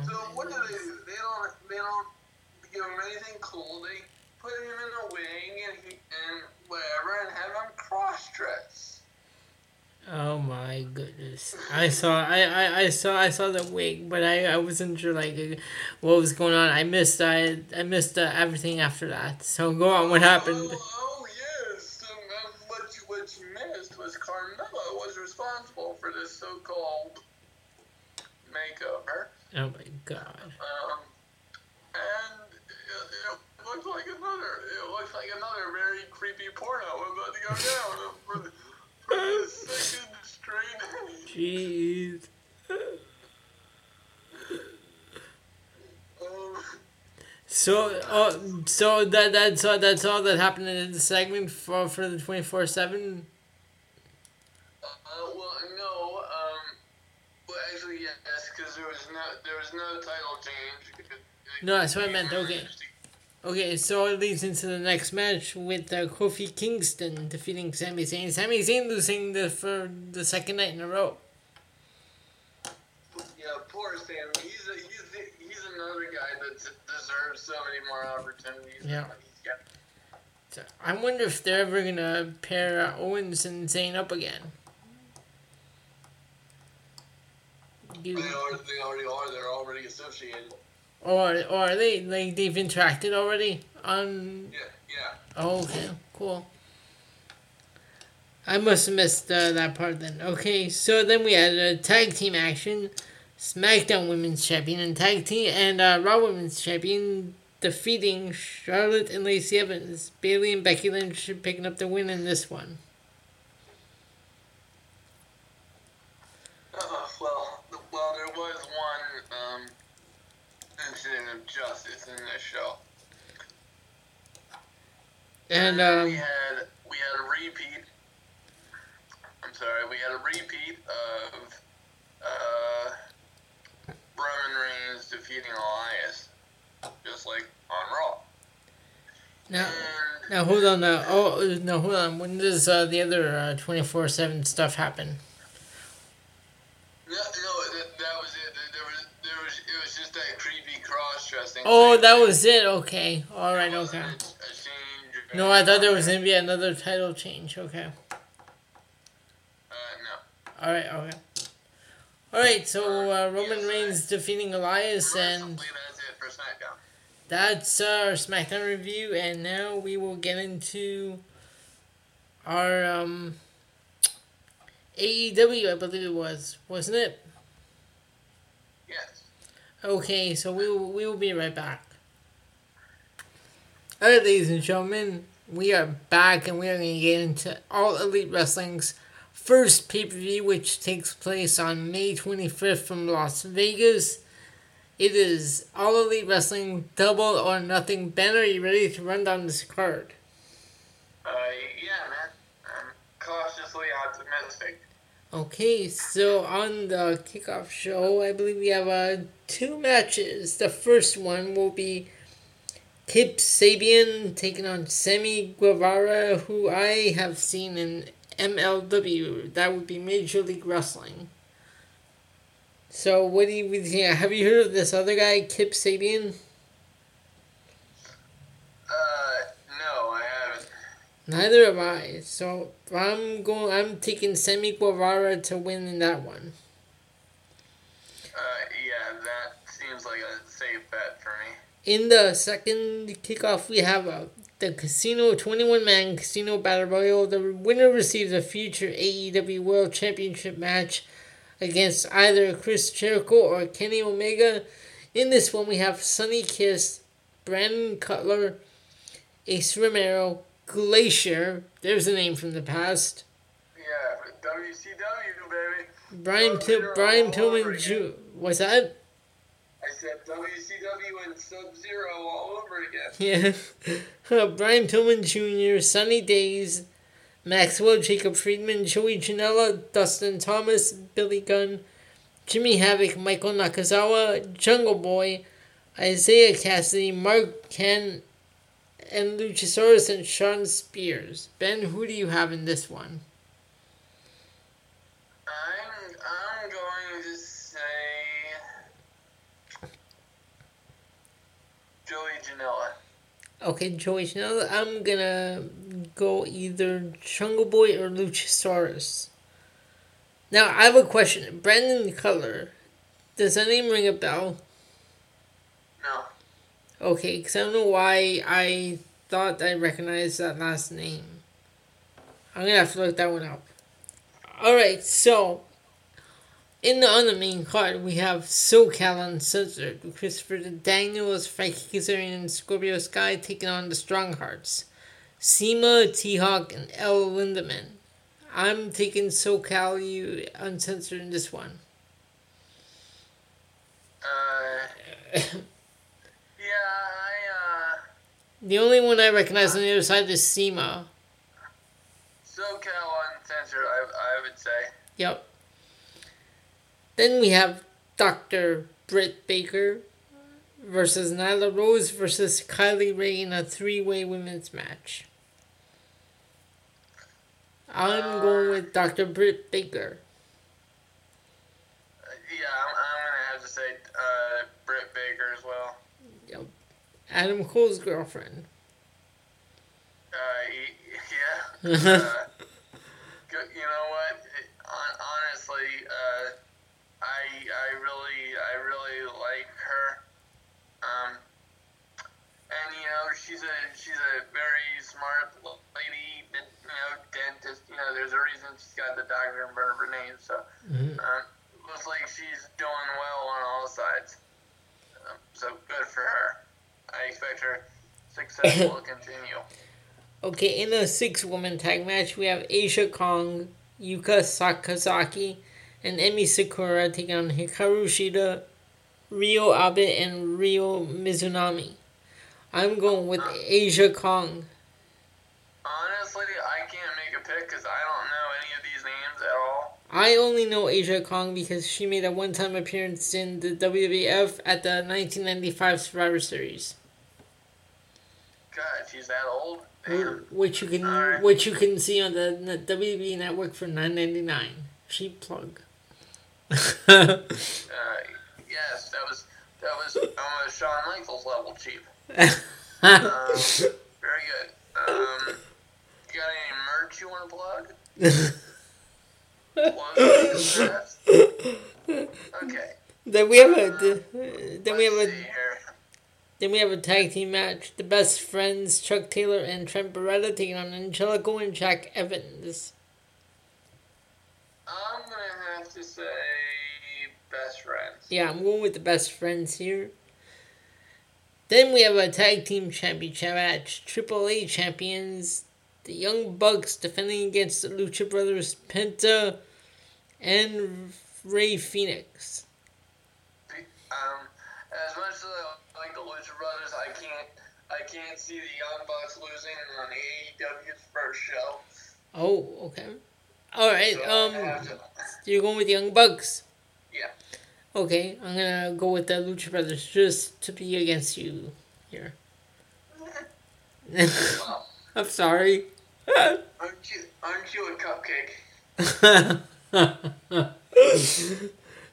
So, what do they do? They don't, they don't give him anything cool. They put him in a wing and, he, and whatever and have him cross dress. Oh my goodness! I saw I, I, I saw I saw the wig, but I, I wasn't sure like what was going on. I missed I I missed uh, everything after that. So go on. What happened? Oh, oh yes. Um, what, you, what you missed was Carmella was responsible for this so-called makeover. Oh my god! Um, and it, it looked like another. It looked like another very creepy porno about to go down for the, for the second straight. Jeez. Um, So oh so that that's all that's all that happened in the segment for for the twenty four seven. Uh, well, no. Um, well, actually, yes, because there was no there was no title change. No, that's what I meant, okay. Okay, so it leads into the next match with uh, Kofi Kingston defeating Sami Zayn. Sami Zayn losing the for the second night in a row. Yeah, poor Sam. He's a, he's a, he's another guy that d- deserves so many more opportunities. Yeah. Than he's got. So I wonder if they're ever gonna pair uh, Owens and Zayn up again. You, They are. They already are. They're already associated. Or or are they like they've interacted already on? Yeah, yeah. Oh, okay, cool. I must have missed uh, that part then. Okay, so then we had a tag team action. SmackDown Women's Champion and Tag Team and uh, Raw Women's Champion defeating Charlotte and Lacey Evans. Bayley and Becky Lynch picking up the win in this one. Uh, well, well, there was one um, of justice in this show. And um, we had we had a repeat. I'm sorry, we had a repeat of uh, Roman Reigns defeating Elias, just like on Raw. now, And now hold on. Uh, oh no, hold on. When does uh, the other twenty four seven stuff happen? no, no, that, that. Was that creepy cross dressing. Oh, that was it. Okay. All right. Okay. A, a change No, I thought there was gonna be another title change. Okay. Uh, no. All right. Okay. All right. So uh, Roman Reigns defeating Elias, and that's it for SmackDown. that's our SmackDown review. And now we will get into our um, AEW. I believe it was, wasn't it? Okay. So we will, we will be right back. All right, ladies and gentlemen, we are back, and we are going to get into All Elite Wrestling's first pay per view, which takes place on May 25th from Las Vegas. It is All Elite Wrestling Double or Nothing. Ben, are you ready to run down this card? Uh, yeah, man. I'm cautiously optimistic. Okay, so on the kickoff show, I believe we have uh, two matches. The first one will be Kip Sabian taking on Sammy Guevara, who I have seen in MLW. That would be Major League Wrestling. So, what do you think? Have you heard of this other guy, Kip Sabian? Uh, no, I haven't. Neither have I. So, I'm going. I'm taking Sammy Guevara to win in that one. Uh, yeah, that seems like a safe bet for me. In the second kickoff, we have uh, the Casino 21 man Casino Battle Royal. The winner receives a future AEW World Championship match against either Chris Jericho or Kenny Omega. In this one, we have Sonny Kiss, Brandon Cutler, Ace Romero, Glacier. There's a name from the past. Yeah, WCW, baby. Brian Pil- Brian Pillman Jr. What's that? I said WCW and Sub Zero all over again. Yeah. Brian Pillman Jr., Sunny Days, Maxwell Jacob Friedman, Joey Janela, Dustin Thomas, Billy Gunn, Jimmy Havoc, Michael Nakazawa, Jungle Boy, Isiah Kassidy, Marq Quen, and Luchasaurus and Shawn Spears. Ben, who do you have in this one? I'm I'm going to say Joey Janela. Okay, Joey Janela. I'm gonna go either Jungle Boy or Luchasaurus. Now, I have a question. Brandon Cutler, does that name ring a bell? No. Okay, because I don't know why I thought I recognized that last name. I'm gonna have to look that one up. Alright, so in the on the main card we have SoCal Uncensored Christopher Daniels, Frankie Kazarian, and Scorpio Sky taking on the Stronghearts. CIMA, T Hawk, and El Lindaman. I'm taking SoCal U Uncensored in this one. Uh, I uh, The only one I recognize on the other side is CIMA. SoCal Uncensored. I I would say. Yep. Then we have Dr. Britt Baker versus Nyla Rose versus Kylie Rae in a three way women's match. I'm going with Dr. Britt Baker. Uh, yeah, I'm, I'm gonna have to say uh, Britt Baker as well. Adam Cole's girlfriend. Uh, yeah. uh, you know what? It, honestly, uh, I I really I really like her. Um, and you know she's a she's a very smart lady, you know, dentist. You know, there's a reason she's got the doctor in front of her name. So, Mhm. um, looks like she's doing well on all sides. Um, so good for her. I expect her success will continue. Okay, in the six woman tag match, we have Aja Kong, Yuka Sakazaki, and Emi Sakura taking on Hikaru Shida, Riho Abe, and Ryo Mizunami. I'm going with uh, Aja Kong. Honestly, I can't make a pick because I don't know any of these names at all. I only know Aja Kong because she made a one time appearance in the WWF at the 1995 Survivor Series. God, she's that old. Damn. Which you can Alright. which you can see on the, the WWE network for nine ninety nine. Cheap plug. Uh, yes, that was that was almost Shawn Michaels level cheap. Um, very good. Um, you got any merch you want to plug? Plug? Okay. then we have a then we have a. then we have a tag team match. The best friends Chuck Taylor and Trent Beretta taking on Angelico and Jack Evans. I'm gonna have to say best friends. Yeah, I'm going with the best friends here. Then we have a tag team championship match. Triple A champions, the Young Bucks defending against the Lucha Brothers Penta and Rey Fenix. Um, as much as I like the Lucha Brothers, I can't I can't see the Young Bucks losing on AEW's first show. Oh, okay. All right. So Um, to- you're going with the Young Bucks. yeah. Okay, I'm gonna go with the Lucha Brothers just to be against you here. Well, I'm sorry. aren't you aren't you a cupcake?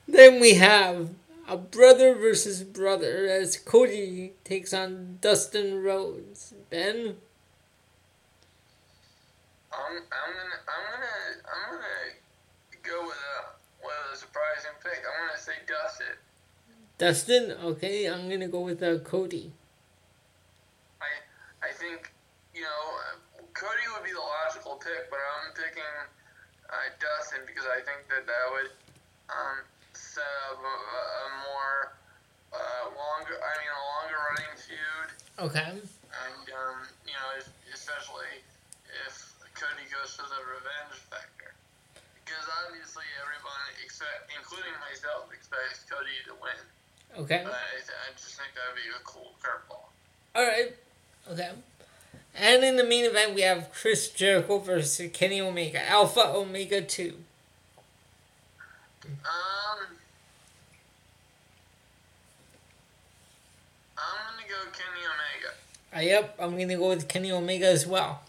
then we have a brother versus brother as Cody takes on Dustin Rhodes. Ben, I'm I'm gonna I'm gonna I'm gonna go with a with a surprising pick. I'm gonna say Dustin. Dustin. Okay, I'm gonna go with uh, Cody. I I think you know Cody would be the logical pick, but I'm picking uh, Dustin because I think that that would um, up a, a more uh, longer I mean a longer running feud, Okay. and um, you know es- especially if Cody goes for the revenge factor. Because obviously everyone, expect, including myself, expects Cody to win. Okay. But I, I just think that would be a cool curveball. All right. Okay. And in the main event, we have Chris Jericho versus Kenny Omega, Alpha Omega Two. Um, I'm gonna go Kenny Omega. Uh, yep, I'm gonna go with Kenny Omega as well.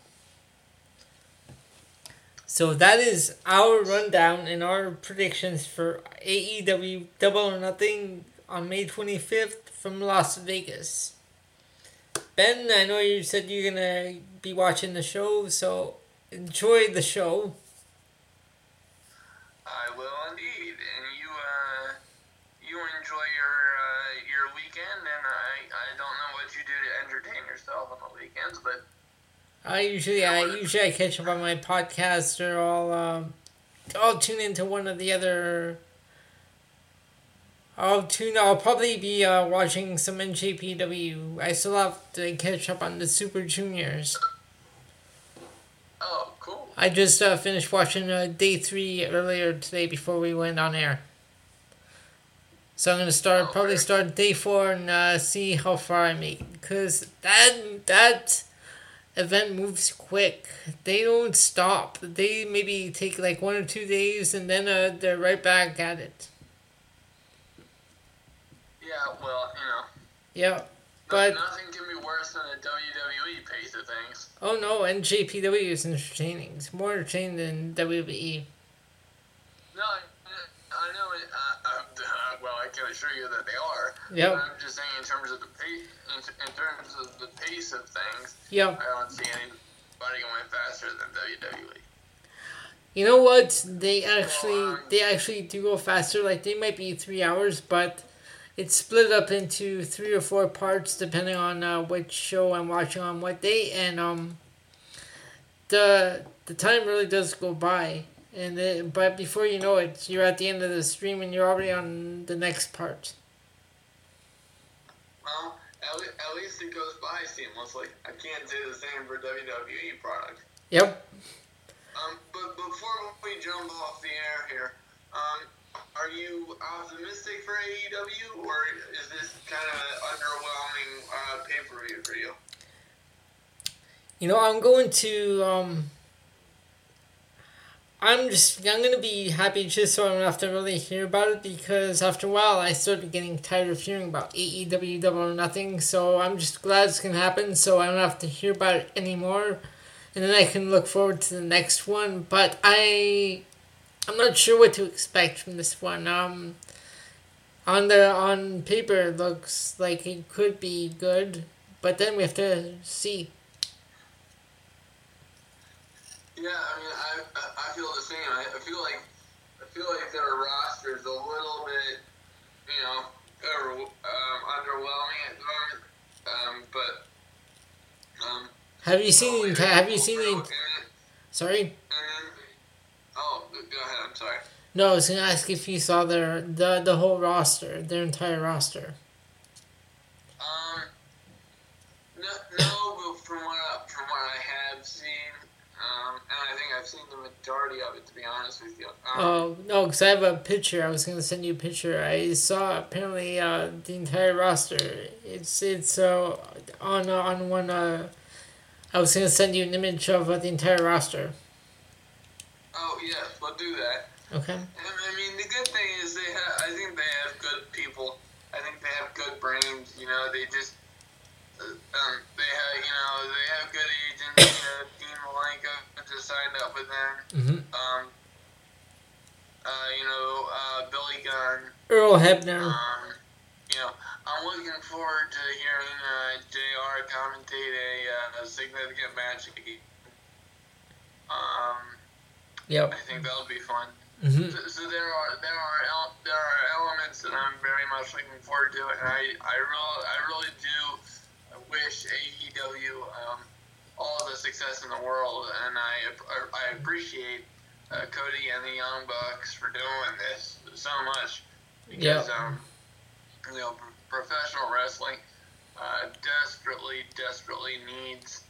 So that is our rundown and our predictions for AEW Double or Nothing on May 25th from Las Vegas. Ben, I know you said you're gonna be watching the show, so enjoy the show. I will indeed, and you uh, you enjoy your uh, your weekend, I I don't know what you do to entertain yourself on the weekends, but I usually I usually I catch up on my podcast or I'll um, I'll tune into one of the other. I'll tune. I'll probably be uh, watching some NJPW. I still have to catch up on the Super Juniors. oh, cool. I just uh, finished watching uh, day three earlier today before we went on air. So I'm gonna start probably start day four and uh, see how far I make because that that event moves quick. They don't stop. They maybe take like one or two days and then uh, they're right back at it. Yeah, well, you know, Yeah, but nothing can be worse than a WWE pace of things. oh no, NJPW is entertaining. It's more entertaining than WWE. No, I, I know. It, I can assure you that they are. Yeah. I'm just saying, in terms of the pace, in, in terms of the pace of things, Yep. I don't see anybody going faster than. WWE. You know what? They actually they actually do go faster. Like they might be three hours, but it's split up into three or four parts depending on uh, which show I'm watching on what day, and um, the the time really does go by, and then, but before you know it, you're at the end of the stream and you're already on the next part. Well, at, le- at least it goes by seamlessly. I can't say the same for WWE product. Yep. Um, but before we jump off the air here, um, are you optimistic for AEW, or is this kind of an underwhelming uh, pay per view for you? You know, I'm going to um I'm just I'm gonna be happy just so I don't have to really hear about it because after a while I started getting tired of hearing about AEW Double or Nothing. So I'm just glad it's gonna happen so I don't have to hear about it anymore, and then I can look forward to the next one. But I I'm not sure what to expect from this one. Um, on the on paper it looks like it could be good, but then we have to see. Yeah, I mean, I, I- feel the same. I, feel like I feel like their roster's a little bit, you know, um, underwhelming at the moment. Um, but um, Have you seen the entire? Have you seen and, the? Sorry. then, oh, go ahead. I'm sorry. No, I was gonna ask if you saw their the the whole roster, their entire roster. Um, no, no, but from what I, from what I I think I've seen the majority of it, to be honest with you. Um, Oh no, because I have a picture. I was gonna send you a picture. I saw apparently uh, the entire roster. It's it's uh, on uh, on one. Uh, I was gonna send you an image of uh, the entire roster. Oh yes, we'll do that. Okay. And, I mean, the good thing is they have. I think they have good people. I think they have good brains. You know, they just. uh, Um, they have, you know, they have good agents. You know, Malenko just signed up with them. Mm-hmm. Um, uh, you know, uh, Billy Gunn. Earl Hebner. Um, you know, I'm looking forward to hearing uh, Jr. commentate a uh, significant match again. Um, Yep. I think that'll be fun. Mm-hmm. So, so there are there are el- there are elements that I'm very much looking forward to, and I I really I really do wish AEW all the success in the world, and I I appreciate uh, Cody and the Young Bucks for doing this so much because Yeah. um you know professional wrestling uh, desperately desperately needs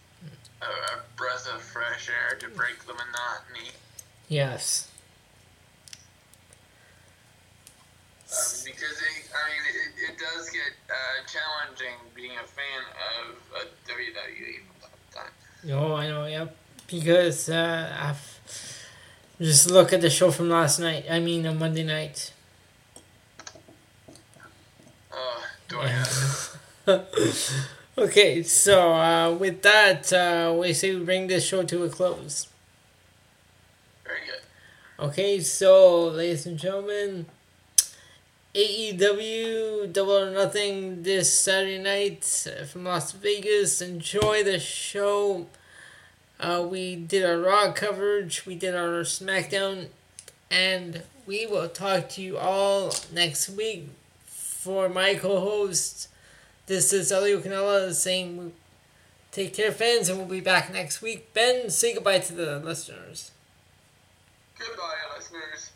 a, a breath of fresh air to break the monotony. Yes. Um, because it, I mean, it, it does get uh, challenging being a fan of uh, WWE from time to time. Oh, I know. Yep. Because uh, I've just look at the show from last night. I mean, on Monday night. Uh, do I have? okay, so uh, with that, uh, we say we bring this show to a close. Very good. Okay, so ladies and gentlemen, AEW Double or Nothing this Saturday night uh, from Las Vegas. Enjoy the show. Uh, we did our Raw coverage, we did our SmackDown, and we will talk to you all next week. For my co host, this is Elio Canella saying, Take care, fans, and we'll be back next week. Ben, say goodbye to the listeners. Goodbye, listeners.